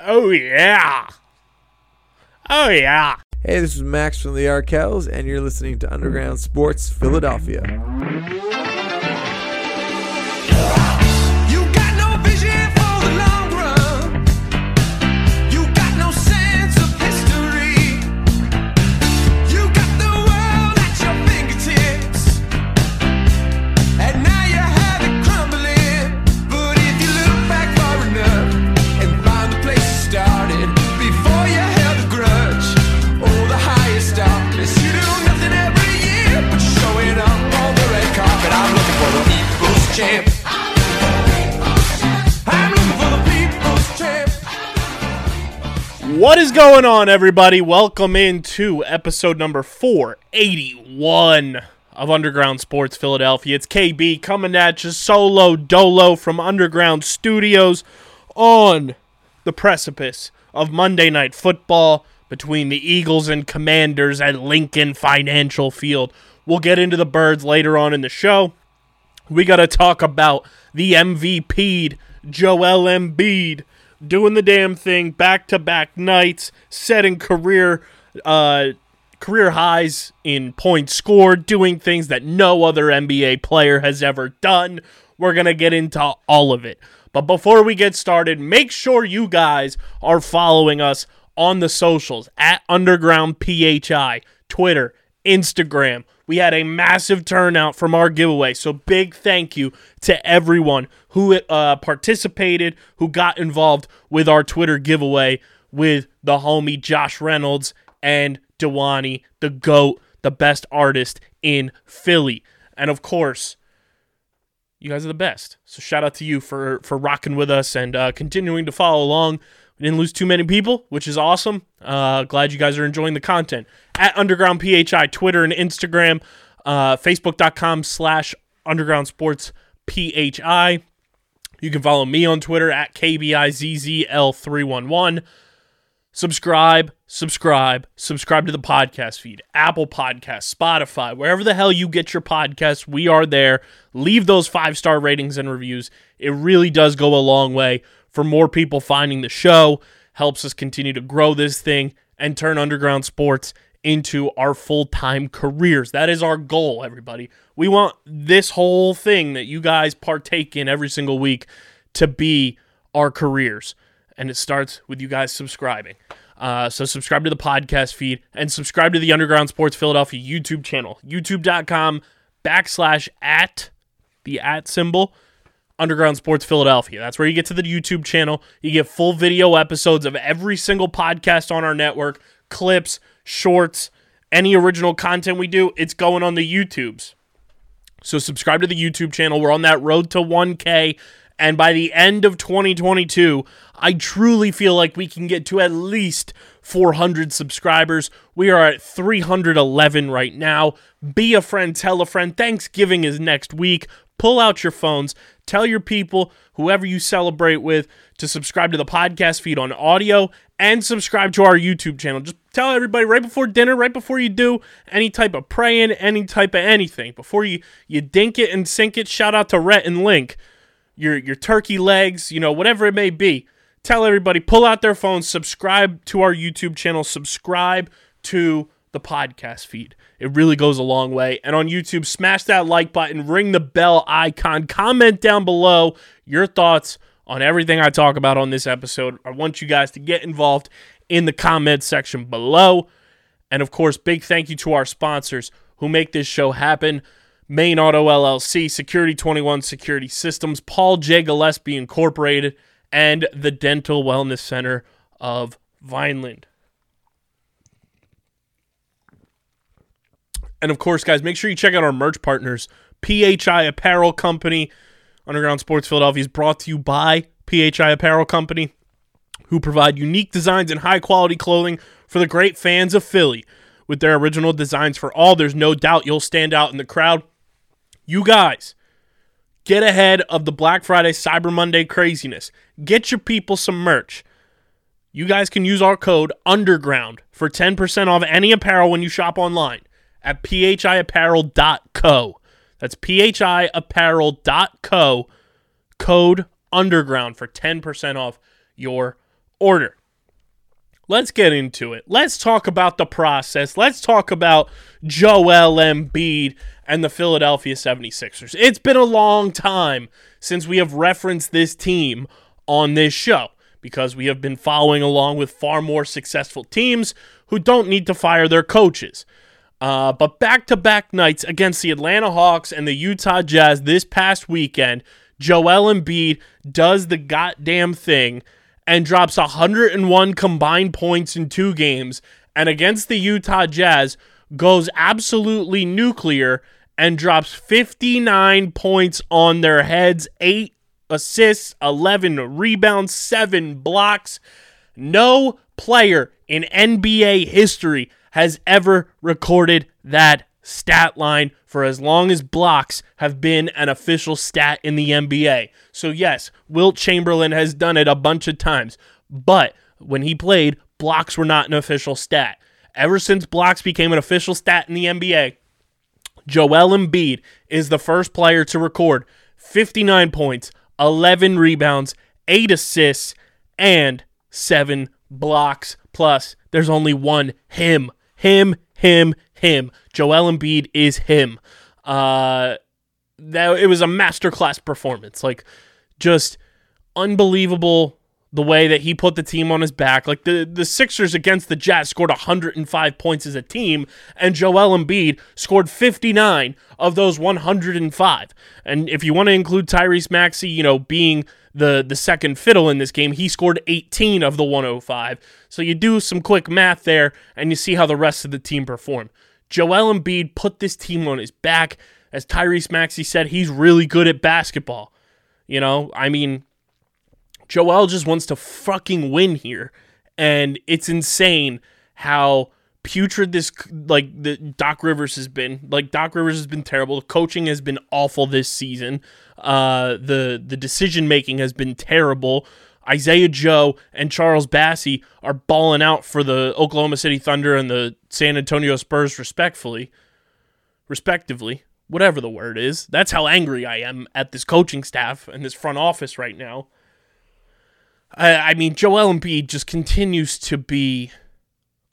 Oh, yeah. Oh, yeah. Hey, this is Max from the Arkells, and you're listening to Underground Sports Philadelphia. What is going on, everybody? Welcome into episode number 481 of Underground Sports Philadelphia. It's KB coming at you solo dolo from Underground Studios on the precipice of Monday Night Football between the Eagles and Commanders at Lincoln Financial Field. We'll get into the birds later on in the show. We got to talk about the MVP'd Joel Embiid doing the damn thing back to back nights, setting career uh, career highs in points scored, doing things that no other NBA player has ever done. We're going to get into all of it. But before we get started, make sure you guys are following us on the socials at Underground PHI, Twitter, Instagram. We had a massive turnout from our giveaway. So big thank you to everyone who uh, participated, who got involved with our Twitter giveaway with the homie Josh Reynolds and Dewani, the GOAT, the best artist in Philly. And of course, you guys are the best. So shout out to you for for rocking with us and uh, continuing to follow along. We didn't lose too many people, which is awesome. Uh, glad you guys are enjoying the content. At Underground PHI, Twitter and Instagram, uh, Facebook.com slash Underground Sports PHI. You can follow me on Twitter at KBIZZL311. Subscribe, subscribe, subscribe to the podcast feed. Apple Podcasts, Spotify, wherever the hell you get your podcasts, we are there. Leave those five star ratings and reviews. It really does go a long way for more people finding the show, helps us continue to grow this thing and turn underground sports into our full time careers. That is our goal, everybody. We want this whole thing that you guys partake in every single week to be our careers. And it starts with you guys subscribing. Uh, so subscribe to the podcast feed and subscribe to the Underground Sports Philadelphia YouTube channel, youtube.com backslash at the at symbol Underground Sports Philadelphia. That's where you get to the YouTube channel. You get full video episodes of every single podcast on our network, clips, shorts, any original content we do, it's going on the YouTubes. So subscribe to the YouTube channel. We're on that road to 1K. And by the end of 2022, I truly feel like we can get to at least 400 subscribers. We are at 311 right now. Be a friend, tell a friend. Thanksgiving is next week. Pull out your phones, tell your people, whoever you celebrate with, to subscribe to the podcast feed on audio and subscribe to our YouTube channel. Just tell everybody right before dinner, right before you do any type of praying, any type of anything. Before you you dink it and sink it, shout out to Rhett and Link. Your your turkey legs, you know, whatever it may be. Tell everybody, pull out their phones, subscribe to our YouTube channel, subscribe to the podcast feed. It really goes a long way. And on YouTube, smash that like button, ring the bell icon, comment down below your thoughts on everything I talk about on this episode. I want you guys to get involved in the comment section below. And of course, big thank you to our sponsors who make this show happen. Main Auto LLC, Security 21 Security Systems, Paul J. Gillespie Incorporated, and the Dental Wellness Center of Vineland. And of course, guys, make sure you check out our merch partners, PHI Apparel Company. Underground Sports Philadelphia is brought to you by PHI Apparel Company, who provide unique designs and high quality clothing for the great fans of Philly. With their original designs for all, there's no doubt you'll stand out in the crowd. You guys, get ahead of the Black Friday Cyber Monday craziness. Get your people some merch. You guys can use our code UNDERGROUND for 10% off any apparel when you shop online at phiapparel.co. That's phiapparel.co. Code underground for 10% off your order. Let's get into it. Let's talk about the process. Let's talk about Joel Embiid and the Philadelphia 76ers. It's been a long time since we have referenced this team on this show because we have been following along with far more successful teams who don't need to fire their coaches. Uh, but back to back nights against the Atlanta Hawks and the Utah Jazz this past weekend, Joel Embiid does the goddamn thing and drops 101 combined points in two games. And against the Utah Jazz, goes absolutely nuclear and drops 59 points on their heads, 8 assists, 11 rebounds, 7 blocks. No player in NBA history has ever recorded that stat line for as long as blocks have been an official stat in the NBA. So, yes, Wilt Chamberlain has done it a bunch of times, but when he played, blocks were not an official stat. Ever since blocks became an official stat in the NBA, Joel Embiid is the first player to record 59 points, 11 rebounds, 8 assists, and 7 blocks. Plus, there's only one him. Him, him, him. Joel Embiid is him. Uh that it was a masterclass performance. Like just unbelievable the way that he put the team on his back. Like the the Sixers against the Jazz scored 105 points as a team, and Joel Embiid scored 59 of those 105. And if you want to include Tyrese Maxey, you know, being the the second fiddle in this game, he scored 18 of the 105. So you do some quick math there, and you see how the rest of the team performed. Joel Embiid put this team on his back. As Tyrese Maxey said, he's really good at basketball. You know, I mean, Joel just wants to fucking win here. And it's insane how putrid this like the Doc Rivers has been. Like Doc Rivers has been terrible. The coaching has been awful this season. Uh the the decision making has been terrible. Isaiah Joe and Charles Bassey are balling out for the Oklahoma City Thunder and the San Antonio Spurs respectfully respectively, whatever the word is. That's how angry I am at this coaching staff and this front office right now. I, I mean, Joel Embiid just continues to be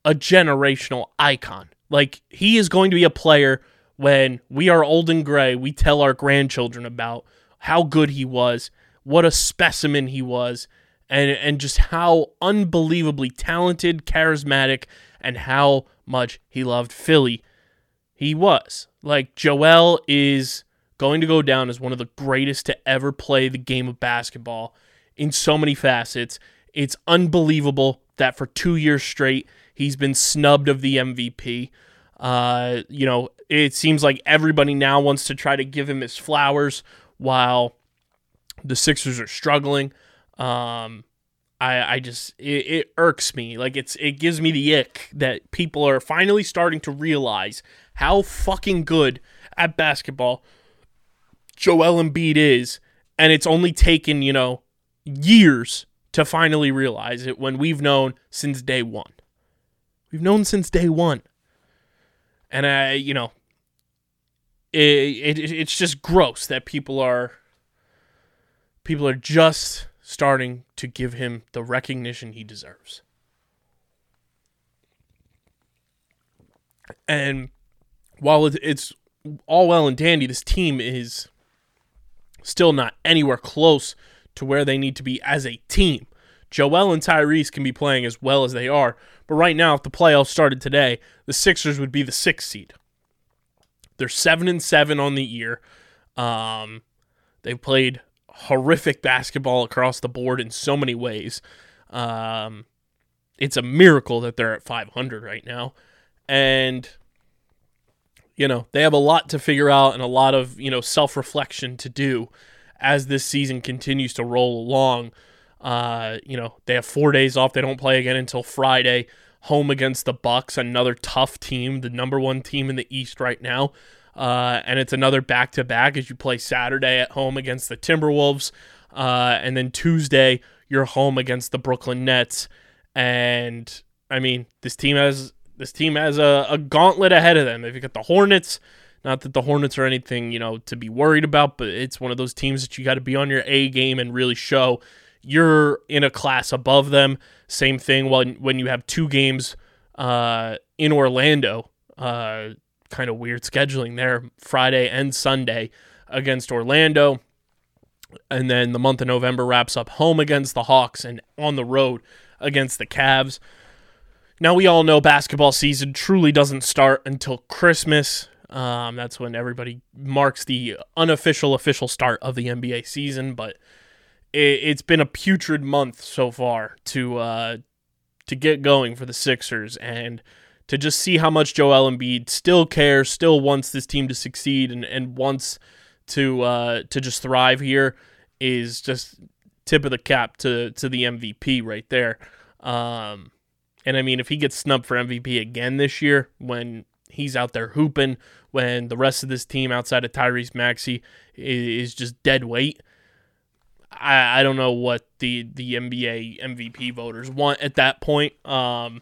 a generational icon. Like, he is going to be a player when we are old and gray, we tell our grandchildren about how good he was, what a specimen he was, and, and just how unbelievably talented, charismatic, and how much he loved Philly he was. Like, Joel is going to go down as one of the greatest to ever play the game of basketball in so many facets. It's unbelievable that for two years straight, he's been snubbed of the MVP. Uh, you know, it seems like everybody now wants to try to give him his flowers while the Sixers are struggling. Um, I, I just it, it irks me. Like it's it gives me the ick that people are finally starting to realize how fucking good at basketball Joel Embiid is, and it's only taken you know years to finally realize it when we've known since day one. We've known since day one, and I you know it, it it's just gross that people are people are just starting to give him the recognition he deserves. And while it's all well and dandy, this team is still not anywhere close to where they need to be as a team. Joel and Tyrese can be playing as well as they are, but right now, if the playoffs started today, the Sixers would be the sixth seed. They're seven and seven on the year. Um, they've played horrific basketball across the board in so many ways. Um, it's a miracle that they're at 500 right now, and you know they have a lot to figure out and a lot of you know self reflection to do as this season continues to roll along. Uh, you know they have four days off. They don't play again until Friday. Home against the Bucks, another tough team, the number one team in the East right now. Uh, and it's another back to back as you play Saturday at home against the Timberwolves, uh, and then Tuesday you're home against the Brooklyn Nets. And I mean, this team has this team has a, a gauntlet ahead of them. They've got the Hornets. Not that the Hornets are anything you know to be worried about, but it's one of those teams that you got to be on your A game and really show you're in a class above them. Same thing when when you have two games uh, in Orlando. Uh, kind of weird scheduling there, Friday and Sunday against Orlando, and then the month of November wraps up home against the Hawks and on the road against the Cavs. Now we all know basketball season truly doesn't start until Christmas. Um, that's when everybody marks the unofficial official start of the NBA season, but it, it's been a putrid month so far to uh, to get going for the Sixers and to just see how much Joel Embiid still cares, still wants this team to succeed and, and wants to uh, to just thrive here is just tip of the cap to to the MVP right there. Um, and I mean, if he gets snubbed for MVP again this year, when he's out there hooping, when the rest of this team outside of Tyrese Maxey is, just dead weight, I, I don't know what the the NBA MVP voters want at that point. Um,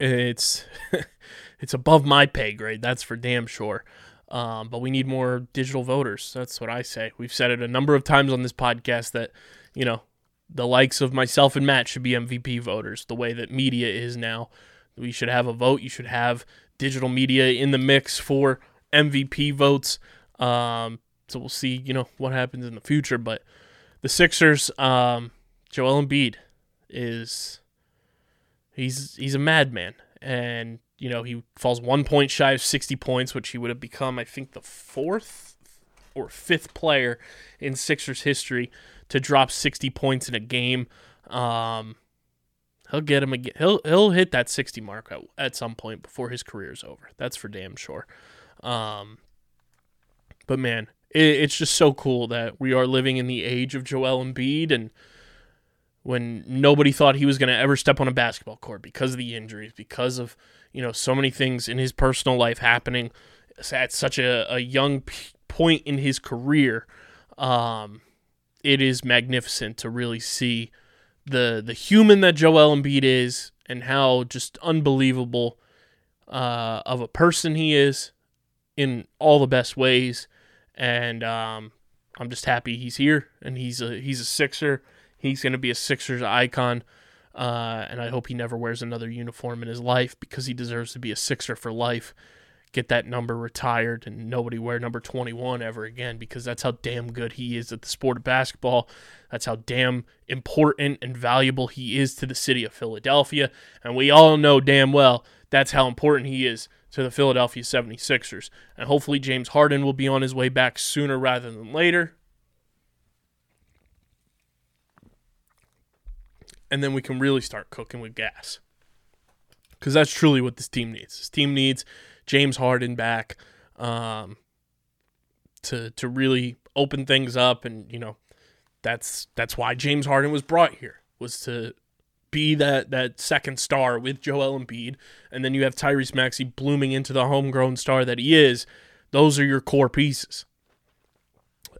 it's it's above my pay grade. That's for damn sure. Um, but we need more digital voters. That's what I say. We've said it a number of times on this podcast that you know the likes of myself and Matt should be MVP voters. The way that media is now, we should have a vote. You should have digital media in the mix for MVP votes. Um, so we'll see, you know, what happens in the future. But the Sixers, um, Joel Embiid is he's he's a madman, and you know he falls one point shy of sixty points, which he would have become, I think, the fourth or fifth player in Sixers history to drop sixty points in a game. Um, he'll get him again. He'll he'll hit that sixty mark at, at some point before his career's over. That's for damn sure. Um, but man, it, it's just so cool that we are living in the age of Joel Embiid and when nobody thought he was going to ever step on a basketball court because of the injuries, because of you know so many things in his personal life happening at such a, a young p- point in his career. Um, it is magnificent to really see the the human that Joel Embiid is and how just unbelievable uh, of a person he is in all the best ways. And um, I'm just happy he's here and he's a he's a Sixer. He's to be a Sixers icon. Uh, and I hope he never wears another uniform in his life because he deserves to be a Sixer for life. Get that number retired and nobody wear number 21 ever again because that's how damn good he is at the sport of basketball. That's how damn important and valuable he is to the city of Philadelphia. And we all know damn well that's how important he is to the Philadelphia 76ers. And hopefully James Harden will be on his way back sooner rather than later. and then we can really start cooking with gas. Because that's truly what this team needs. This team needs James Harden back um, to to really open things up, and you know that's that's why James Harden was brought here was to be that that second star with Joel Embiid, and then you have Tyrese Maxey blooming into the homegrown star that he is. Those are your core pieces,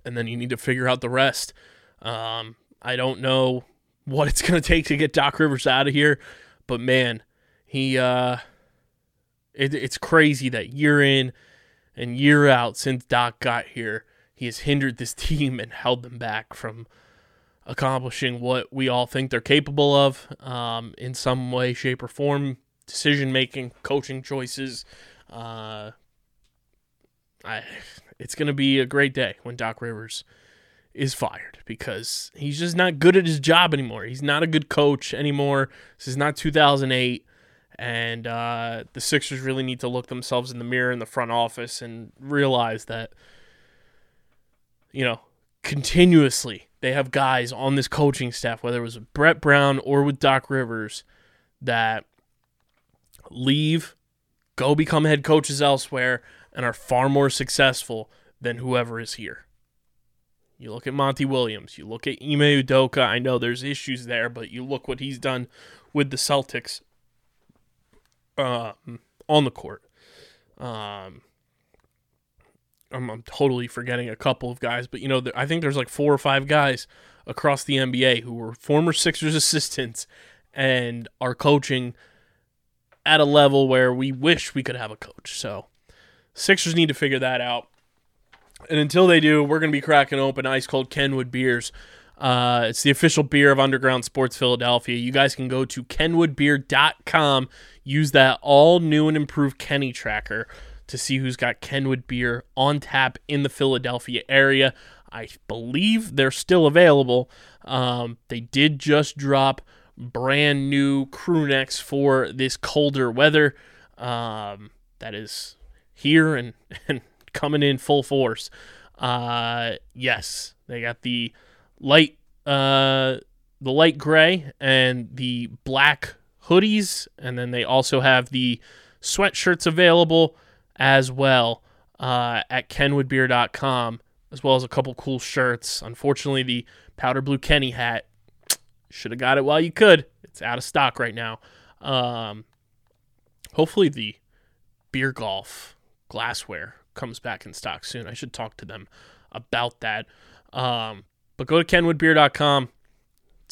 and then you need to figure out the rest. Um, I don't know what it's going to take to get Doc Rivers out of here. But man, he uh it, it's crazy that year in and year out since Doc got here, he has hindered this team and held them back from accomplishing what we all think they're capable of um, in some way, shape, or form. Decision making, coaching choices. Uh, I, it's going to be a great day when Doc Rivers is fired because he's just not good at his job anymore. He's not a good coach anymore. This is not 2008. And uh, the Sixers really need to look themselves in the mirror in the front office and realize that, you know, continuously they have guys on this coaching staff, whether it was Brett Brown or with Doc Rivers, that leave, go become head coaches elsewhere, and are far more successful than whoever is here. You look at Monty Williams. You look at Ime Udoka. I know there's issues there, but you look what he's done with the Celtics uh, on the court. Um, I'm, I'm totally forgetting a couple of guys, but you know, I think there's like four or five guys across the NBA who were former Sixers assistants and are coaching at a level where we wish we could have a coach. So, Sixers need to figure that out. And until they do, we're going to be cracking open ice cold Kenwood beers Uh, it's the official beer of Underground Sports Philadelphia. You guys can go to kenwoodbeer.com, use that all new and improved Kenny tracker to see who's got Kenwood beer on tap in the Philadelphia area. I believe they're still available. Um, they did just drop brand new crew necks for this colder weather. Um, that is here and, and coming in full force. Uh, yes, they got the light, uh, the light gray and the black hoodies, and then they also have the sweatshirts available as well uh, at kenwoodbeer.com, as well as a couple cool shirts. Unfortunately, the powder blue Kenny hat should have got it while you could. It's out of stock right now. Um, hopefully, the beer golf glassware comes back in stock soon. I should talk to them about that. Um, but go to kenwoodbeer.com.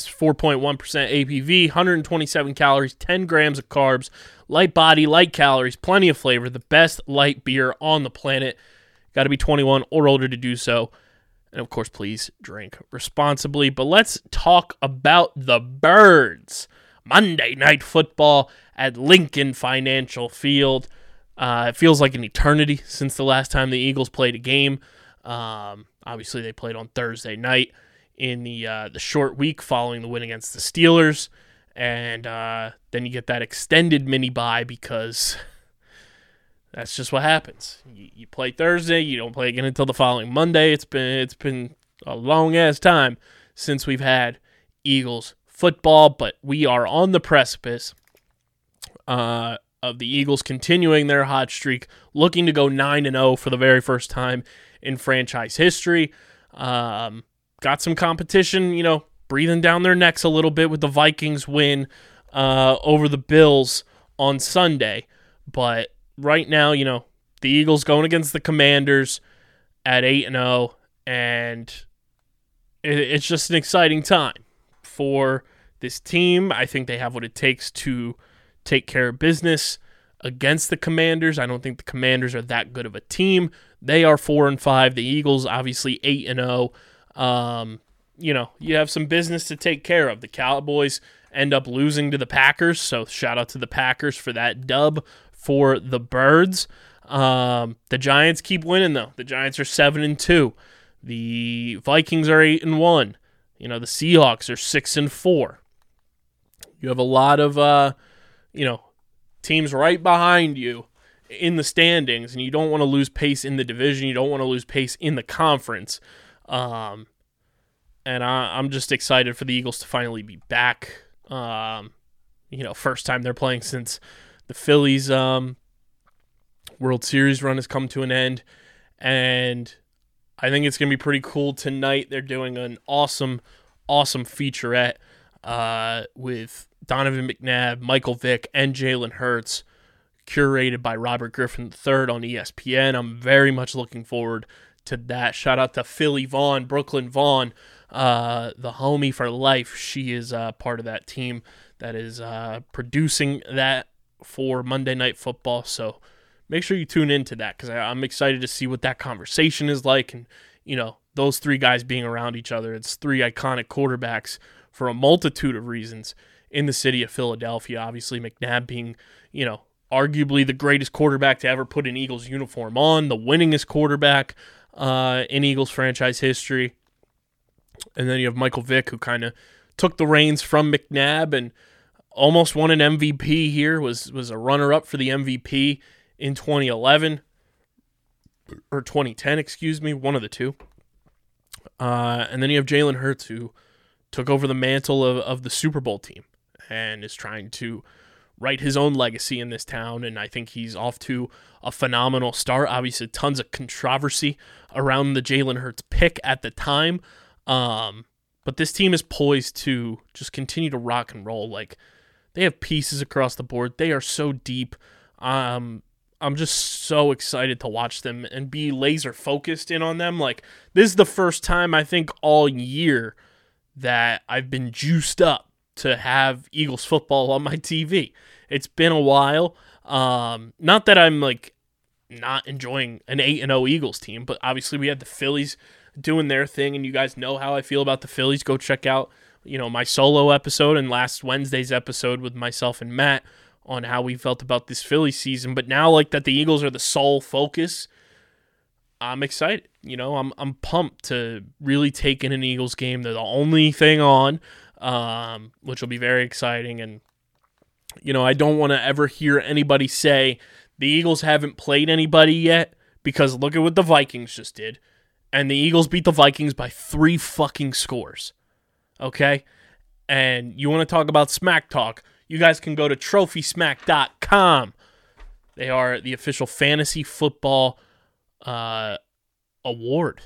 It's 4.1% ABV, 127 calories, 10 grams of carbs, light body, light calories, plenty of flavor. The best light beer on the planet. Got to be 21 or older to do so. And of course, please drink responsibly. But let's talk about the birds. Monday night football at Lincoln Financial Field. Uh, it feels like an eternity since the last time the Eagles played a game. Um, obviously, they played on Thursday night in the uh, the short week following the win against the Steelers, and uh, then you get that extended mini bye because that's just what happens. You, you play Thursday, you don't play again until the following Monday. It's been it's been a long ass time since we've had Eagles football, but we are on the precipice uh, of the Eagles continuing their hot streak, looking to go nine and zero for the very first time in franchise history. Um, got some competition, you know, breathing down their necks a little bit with the Vikings win uh, over the Bills on Sunday, but right now, you know, the Eagles going against the Commanders at 8 and 0 and it, it's just an exciting time for this team. I think they have what it takes to take care of business against the Commanders. I don't think the Commanders are that good of a team. They are 4 and 5. The Eagles obviously 8 and 0. Um, you know, you have some business to take care of. The Cowboys end up losing to the Packers, so shout out to the Packers for that dub for the Birds. Um, the Giants keep winning though. The Giants are seven and two. The Vikings are eight and one. You know the Seahawks are six and four. You have a lot of uh, you know teams right behind you in the standings, and you don't want to lose pace in the division. You don't want to lose pace in the conference. Um, and I, I'm just excited for the Eagles to finally be back. Um, you know, first time they're playing since the Phillies um, World Series run has come to an end, and I think it's gonna be pretty cool tonight. They're doing an awesome, awesome featurette uh, with Donovan McNabb, Michael Vick, and Jalen Hurts, curated by Robert Griffin III on ESPN. I'm very much looking forward to that. Shout out to Philly Vaughn, Brooklyn Vaughn, uh, the homie for life. She is uh, part of that team that is uh, producing that for Monday Night Football. So make sure you tune into that because I'm excited to see what that conversation is like. And, you know, those three guys being around each other. It's three iconic quarterbacks for a multitude of reasons in the city of Philadelphia. Obviously, McNabb being, you know, arguably the greatest quarterback to ever put an Eagles uniform on, the winningest quarterback uh, in Eagles franchise history. And then you have Michael Vick, who kind of took the reins from McNabb and almost won an MVP here, was was a runner up for the MVP in 2011 or 2010, excuse me, one of the two. Uh, and then you have Jalen Hurts, who took over the mantle of, of the Super Bowl team and is trying to write his own legacy in this town. And I think he's off to a phenomenal start. Obviously, tons of controversy around the Jalen Hurts pick at the time. Um, but this team is poised to just continue to rock and roll. Like they have pieces across the board. They are so deep. Um, I'm just so excited to watch them and be laser focused in on them. Like this is the first time I think all year that I've been juiced up to have Eagles football on my TV. It's been a while. Um, not that I'm like not enjoying an 8 and 0 Eagles team, but obviously we had the Phillies doing their thing, and you guys know how I feel about the Phillies. Go check out, you know, my solo episode and last Wednesday's episode with myself and Matt on how we felt about this Philly season. But now, like that, the Eagles are the sole focus. I'm excited. You know, I'm I'm pumped to really take in an Eagles game. They're the only thing on, um, which will be very exciting. And you know, I don't want to ever hear anybody say the Eagles haven't played anybody yet because look at what the Vikings just did. And the Eagles beat the Vikings by three fucking scores. Okay? And you want to talk about smack talk? You guys can go to trophysmack.com. They are the official fantasy football uh, award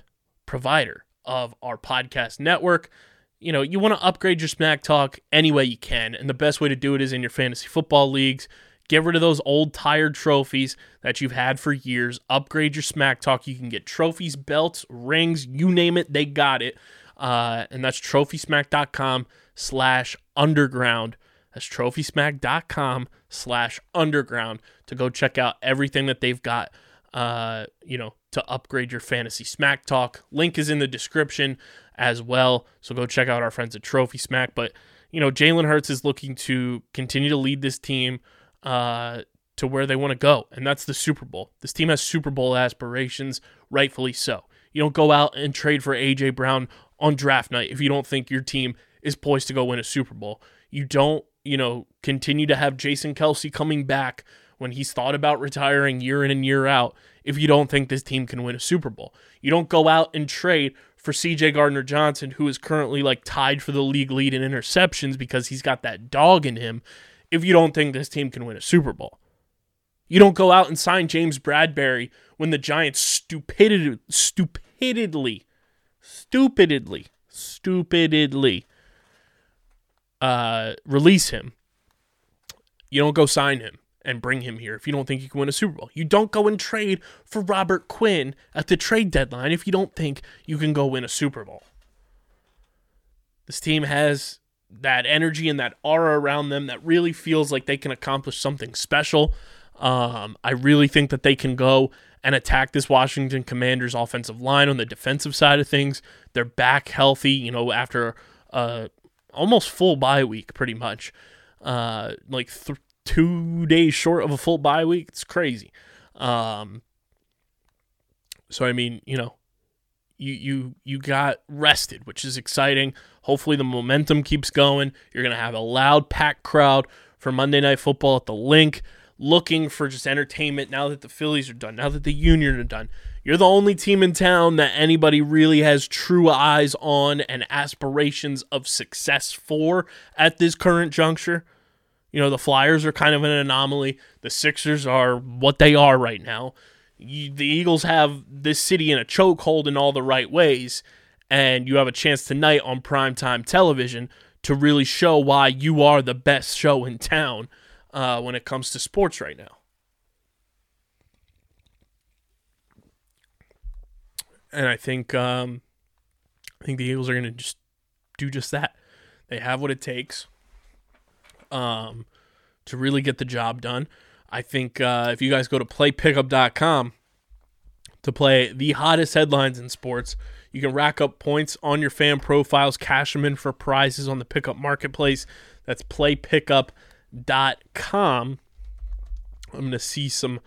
provider of our podcast network. You know, you want to upgrade your smack talk any way you can, and the best way to do it is in your fantasy football leagues. Get rid of those old tired trophies that you've had for years. Upgrade your smack talk. You can get trophies, belts, rings, you name it, they got it. Uh, and that's trophysmack.com slash underground. That's trophysmack.com slash underground to go check out everything that they've got, uh, you know, to upgrade your fantasy smack talk. Link is in the description as well. So go check out our friends at Trophy Smack. But, you know, Jalen Hurts is looking to continue to lead this team uh, to where they want to go, and that's the Super Bowl. This team has Super Bowl aspirations, rightfully so. You don't go out and trade for A.J. Brown on draft night if you don't think your team is poised to go win a Super Bowl. You don't, you know, continue to have Jason Kelce coming back when he's thought about retiring year in and year out if you don't think this team can win a Super Bowl. You don't go out and trade for CJ Gardner Johnson, who is currently like tied for the league lead in interceptions because he's got that dog in him, if you don't think this team can win a Super Bowl. You don't go out and sign James Bradberry when the Giants stupidity, stupidly, stupidly, stupidly uh, release him. You don't go sign him and bring him here if you don't think you can win a Super Bowl. You don't go and trade for Robert Quinn at the trade deadline if you don't think you can go win a Super Bowl. This team has that energy and that aura around them that really feels like they can accomplish something special. Um, I really think that they can go and attack this Washington Commanders offensive line on the defensive side of things. They're back healthy, you know, after uh, almost full bye week, pretty much. Uh, like th- two days short of a full bye week. It's crazy. Um, so I mean, you know, you you you got rested, which is exciting. Hopefully the momentum keeps going. You're gonna have a loud packed crowd for Monday Night Football at the link, looking for just entertainment. Now that the Phillies are done, now that the Union are done, you're the only team in town that anybody really has true eyes on and aspirations of success for at this current juncture. You know, the Flyers are kind of an anomaly. The Sixers are what they are right now. You, the Eagles have this city in a chokehold in all the right ways, and you have a chance tonight on primetime television to really show why you are the best show in town uh, when it comes to sports right now. And I think um, I think the Eagles are going to just do just that. They have what it takes um, to really get the job done. I think uh, if you guys go to playpickup.com to play the hottest headlines in sports, you can rack up points on your fan profiles, cash them in for prizes on the pickup marketplace. That's playpickup.com. I'm going to see some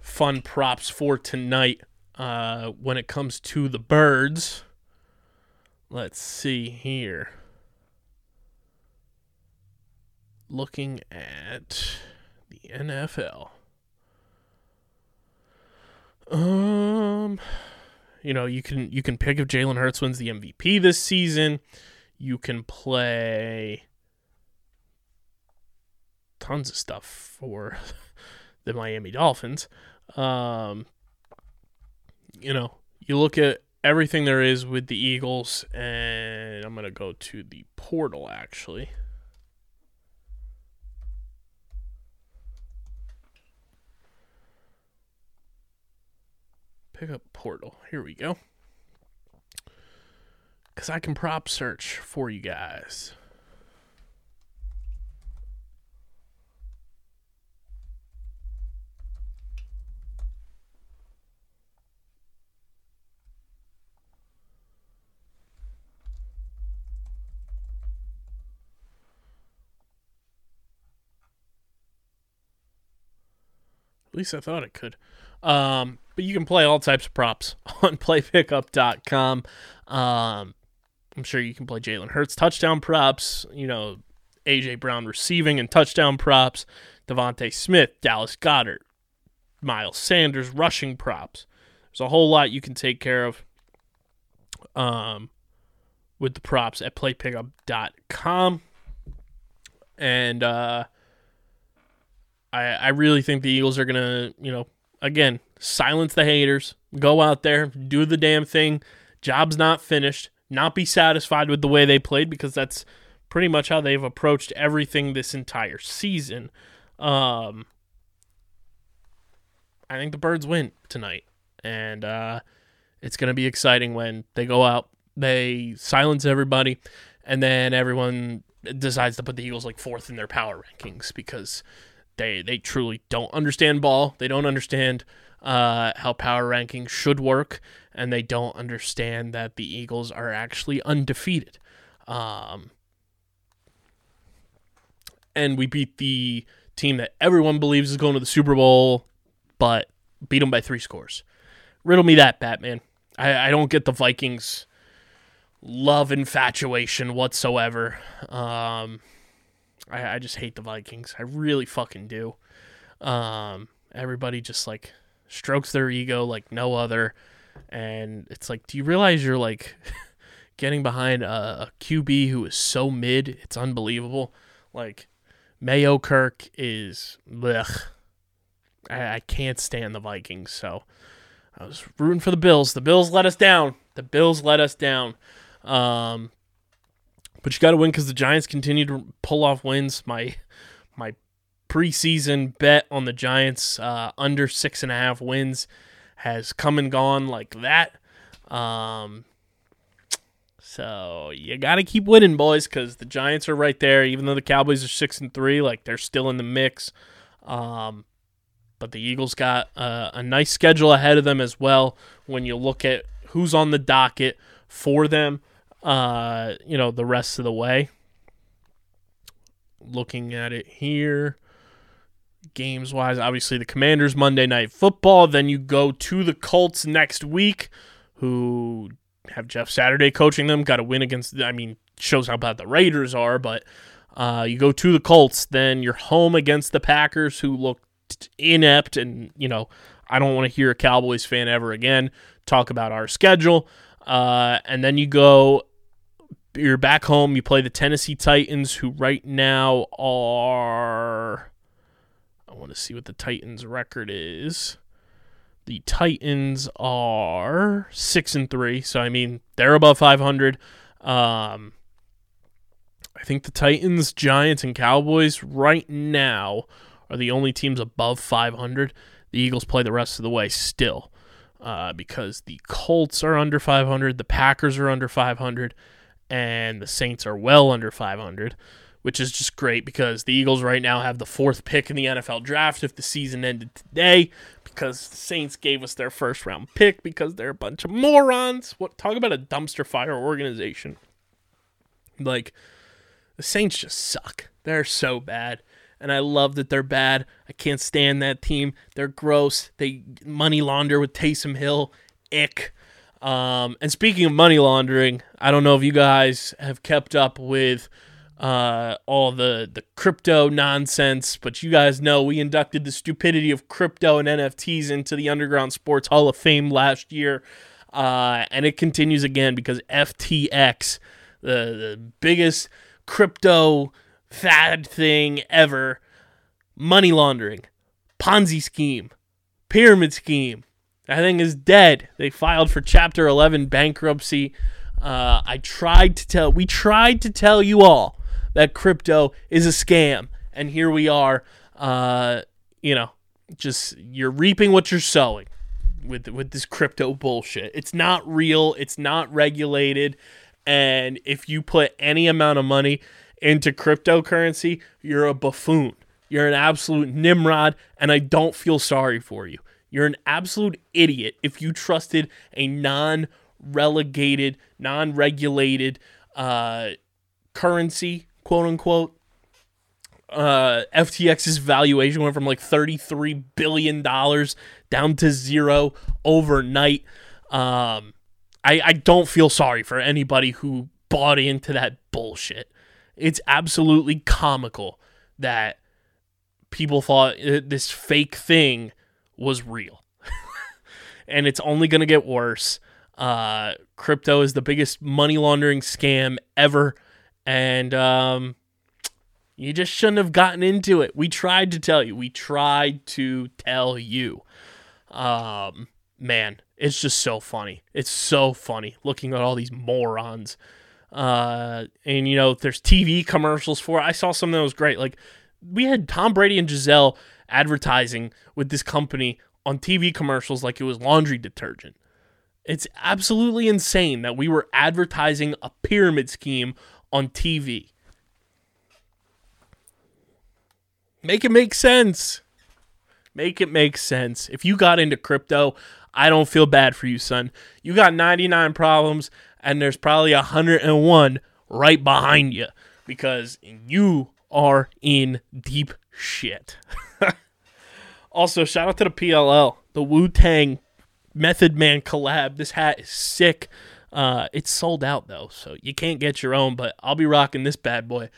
fun props for tonight uh, when it comes to the birds. Let's see here. Looking at the NFL. Um, you know, you can you can pick if Jalen Hurts wins the MVP this season. You can play tons of stuff for the Miami Dolphins. Um, you know, you look at everything there is with the Eagles, and I'm gonna go to the portal actually. Pickup portal. Here we go. Because I can prop search for you guys. Least I thought it could. Um, but you can play all types of props on playpickup.com. Um, I'm sure you can play Jalen Hurts touchdown props, you know, AJ Brown receiving and touchdown props, DeVonta Smith, Dallas Goedert, Miles Sanders rushing props. There's a whole lot you can take care of um, with the props at playpickup.com. And uh, I, I really think the Eagles are going to, you know, again, silence the haters, go out there, do the damn thing. Job's not finished. Not be satisfied with the way they played because that's pretty much how they've approached everything this entire season. Um, I think the Birds win tonight, and uh, it's going to be exciting when they go out, they silence everybody, and then everyone decides to put the Eagles like fourth in their power rankings because they they truly don't understand ball. They don't understand uh, how power rankings should work, and they don't understand that the Eagles are actually undefeated. Um, and we beat the team that everyone believes is going to the Super Bowl, but beat them by three scores. Riddle me that, Batman. I, I don't get the Vikings love infatuation whatsoever. Um, I, I just hate the Vikings. I really fucking do. Um, everybody just like strokes their ego like no other, and it's like, do you realize you're like getting behind a, a QB who is so mid? It's unbelievable. Like Mayo Kirk is ugh. I, I can't stand the Vikings, so I was rooting for the Bills. The Bills let us down. The Bills let us down. Um, but you got to win because the Giants continue to pull off wins. My my preseason bet on the Giants uh, under six and a half wins has come and gone like that. Um, so you got to keep winning, boys, because the Giants are right there. Even though the Cowboys are six and three, like they're still in the mix. Um, but the Eagles got uh, a nice schedule ahead of them as well. When you look at who's on the docket for them, uh, you know, the rest of the way. Looking at it here, games wise, obviously the Commanders Monday Night Football. Then you go to the Colts next week, who have Jeff Saturday coaching them. Got to win against. I mean, shows how bad the Raiders are, but uh, you go to the Colts. Then you're home against the Packers, who looked inept, and you know I don't want to hear a Cowboys fan ever again talk about our schedule. Uh, and then you go, you're back home. You play the Tennessee Titans, who right now are. I want to see what the Titans' record is. The Titans are six and three, so I mean they're above 500. Um, I think the Titans, Giants, and Cowboys right now are the only teams above 500. The Eagles play the rest of the way still uh, because the Colts are under 500, the Packers are under 500, and the Saints are well under 500, which is just great because the Eagles right now have the fourth pick in the NFL draft if the season ended today because the Saints gave us their first round pick because they're a bunch of morons. What talk about a dumpster fire organization? Like the Saints just suck. They're so bad. And I love that they're bad. I can't stand that team. They're gross. They money launder with Taysom Hill. Ick. Um, and speaking of money laundering, I don't know if you guys have kept up with uh, all the, the crypto nonsense, but you guys know we inducted the stupidity of crypto and NFTs into the Underground Sports Hall of Fame last year. Uh, and it continues again because FTX, the, the biggest crypto fad thing ever, money laundering, Ponzi scheme, pyramid scheme. That thing is dead. They filed for Chapter 11 bankruptcy. Uh, I tried to tell, we tried to tell you all that crypto is a scam, and here we are. Uh, you know, just you're reaping what you're sowing with with this crypto bullshit. It's not real. It's not regulated, and if you put any amount of money into cryptocurrency, you're a buffoon. You're an absolute nimrod, and I don't feel sorry for you. You're an absolute idiot if you trusted a non relegated, non regulated uh, currency, quote unquote. Uh, FTX's valuation went from like $33 billion down to zero overnight. Um, I, I don't feel sorry for anybody who bought into that bullshit. It's absolutely comical that people thought uh, this fake thing was real. and it's only going to get worse. Uh, crypto is the biggest money laundering scam ever. And um, you just shouldn't have gotten into it. We tried to tell you. We tried to tell you. Um, man, it's just so funny. It's so funny looking at all these morons. Uh, and you know, there's TV commercials for it. I saw something that was great. Like we had Tom Brady and Gisele advertising with this company on TV commercials like it was laundry detergent. It's absolutely insane that we were advertising a pyramid scheme on TV. Make it make sense. Make it make sense. If you got into crypto, I don't feel bad for you, son. You got 99 problems, and there's probably 101 right behind you because you are in deep shit. also, shout out to the PLL, the Wu Tang Method Man collab. This hat is sick. Uh, it's sold out though, so you can't get your own. But I'll be rocking this bad boy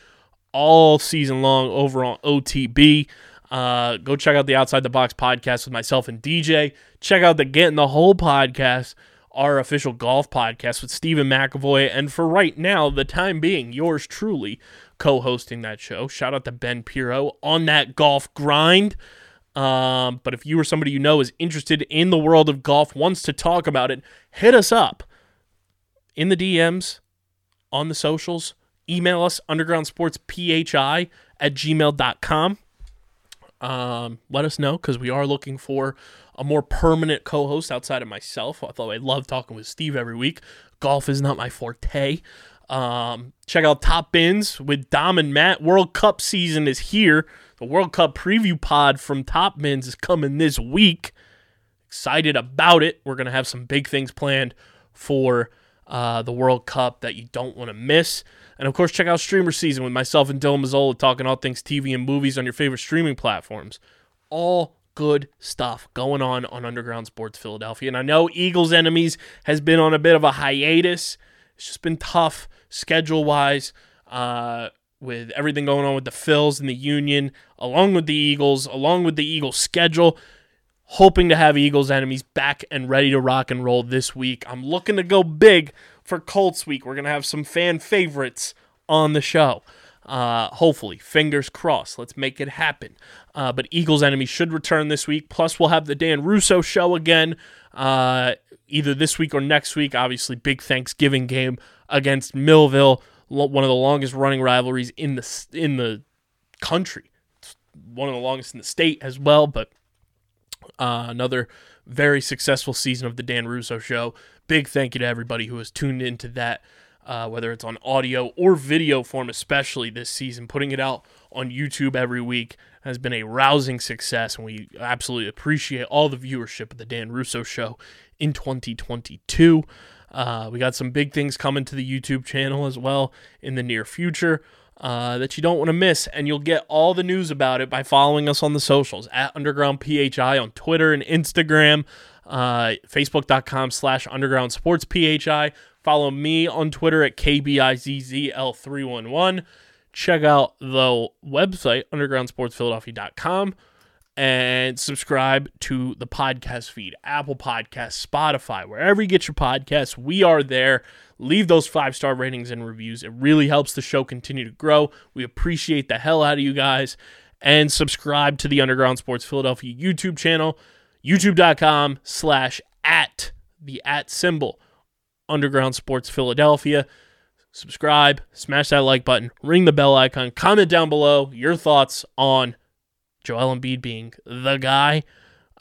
all season long over on OTB. Uh, go check out the Outside the Box podcast with myself and DJ. Check out the Getting the Whole podcast, our official golf podcast with Stephen McAvoy. And for right now, the time being, yours truly co hosting that show. Shout out to Ben Piro on that golf grind. Um, but if you or somebody you know is interested in the world of golf, wants to talk about it, hit us up in the DMs, on the socials. Email us, undergroundsportsphi at gmail.com. Um, let us know because we are looking for a more permanent co host outside of myself. Although I love talking with Steve every week, golf is not my forte. Um, check out Top Bins with Dom and Matt. World Cup season is here. The World Cup preview pod from Top Bins is coming this week. Excited about it. We're going to have some big things planned for uh, the World Cup that you don't want to miss. And of course, check out Streamer Season with myself and Dylan Mazzola talking all things TV and movies on your favorite streaming platforms. All good stuff going on on Underground Sports Philadelphia. And I know Eagles Enemies has been on a bit of a hiatus. It's just been tough schedule wise uh, with everything going on with the Phils and the Union, along with the Eagles, along with the Eagles schedule. Hoping to have Eagles Enemies back and ready to rock and roll this week. I'm looking to go big for Colts week. We're going to have some fan favorites on the show. Uh, hopefully, fingers crossed. Let's make it happen. Uh, but Eagles Enemies should return this week. Plus, we'll have the Dan Russo show again, uh, either this week or next week. Obviously, big Thanksgiving game against Millville, one of the longest running rivalries in the in the country. It's one of the longest in the state as well. But uh, another very successful season of the Dan Russo Show. Big thank you to everybody who has tuned into that, uh, whether it's on audio or video form, especially this season. Putting it out on YouTube every week has been a rousing success, and we absolutely appreciate all the viewership of the Dan Russo Show in 2022. Uh, we got some big things coming to the YouTube channel as well in the near future uh, that you don't want to miss. And you'll get all the news about it by following us on the socials at Underground PHI on Twitter and Instagram, uh, Facebook.com slash Underground Sports PHI. Follow me on Twitter at KBIZZL311. Check out the website, undergroundsportsphiladelphia.com and subscribe to the podcast feed Apple Podcasts, Spotify, wherever you get your podcasts. We are there. Leave those five star ratings and reviews. It really helps the show continue to grow. We appreciate the hell out of you guys. And subscribe to the Underground Sports Philadelphia YouTube channel, youtube.com slash at the at symbol, Underground Sports Philadelphia. Subscribe, smash that like button, ring the bell icon, comment down below your thoughts on Joel Embiid being the guy.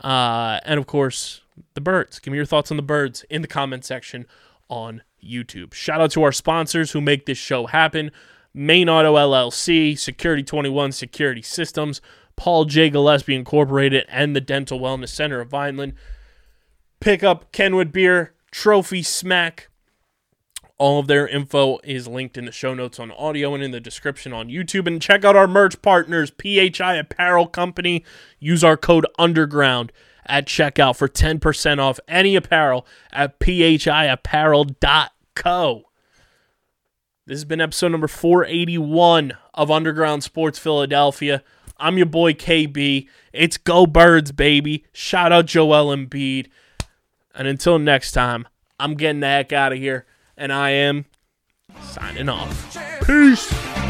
Uh, and of course, the birds. Give me your thoughts on the birds in the comment section on YouTube. Shout out to our sponsors who make this show happen Main Auto LLC, Security 21 Security Systems, Paul J. Gillespie Incorporated, and the Dental Wellness Center of Vineland. Pick up Kenwood Beer, Trophy Smack, All of their info is linked in the show notes on audio and in the description on YouTube. And check out our merch partners, PHI Apparel Company. Use our code UNDERGROUND at checkout for 10% off any apparel at phiapparel.co. This has been episode number 481 of Underground Sports Philadelphia. I'm your boy KB. It's Go Birds, baby. Shout out Joel Embiid. And until next time, I'm getting the heck out of here. And I am signing off. Peace.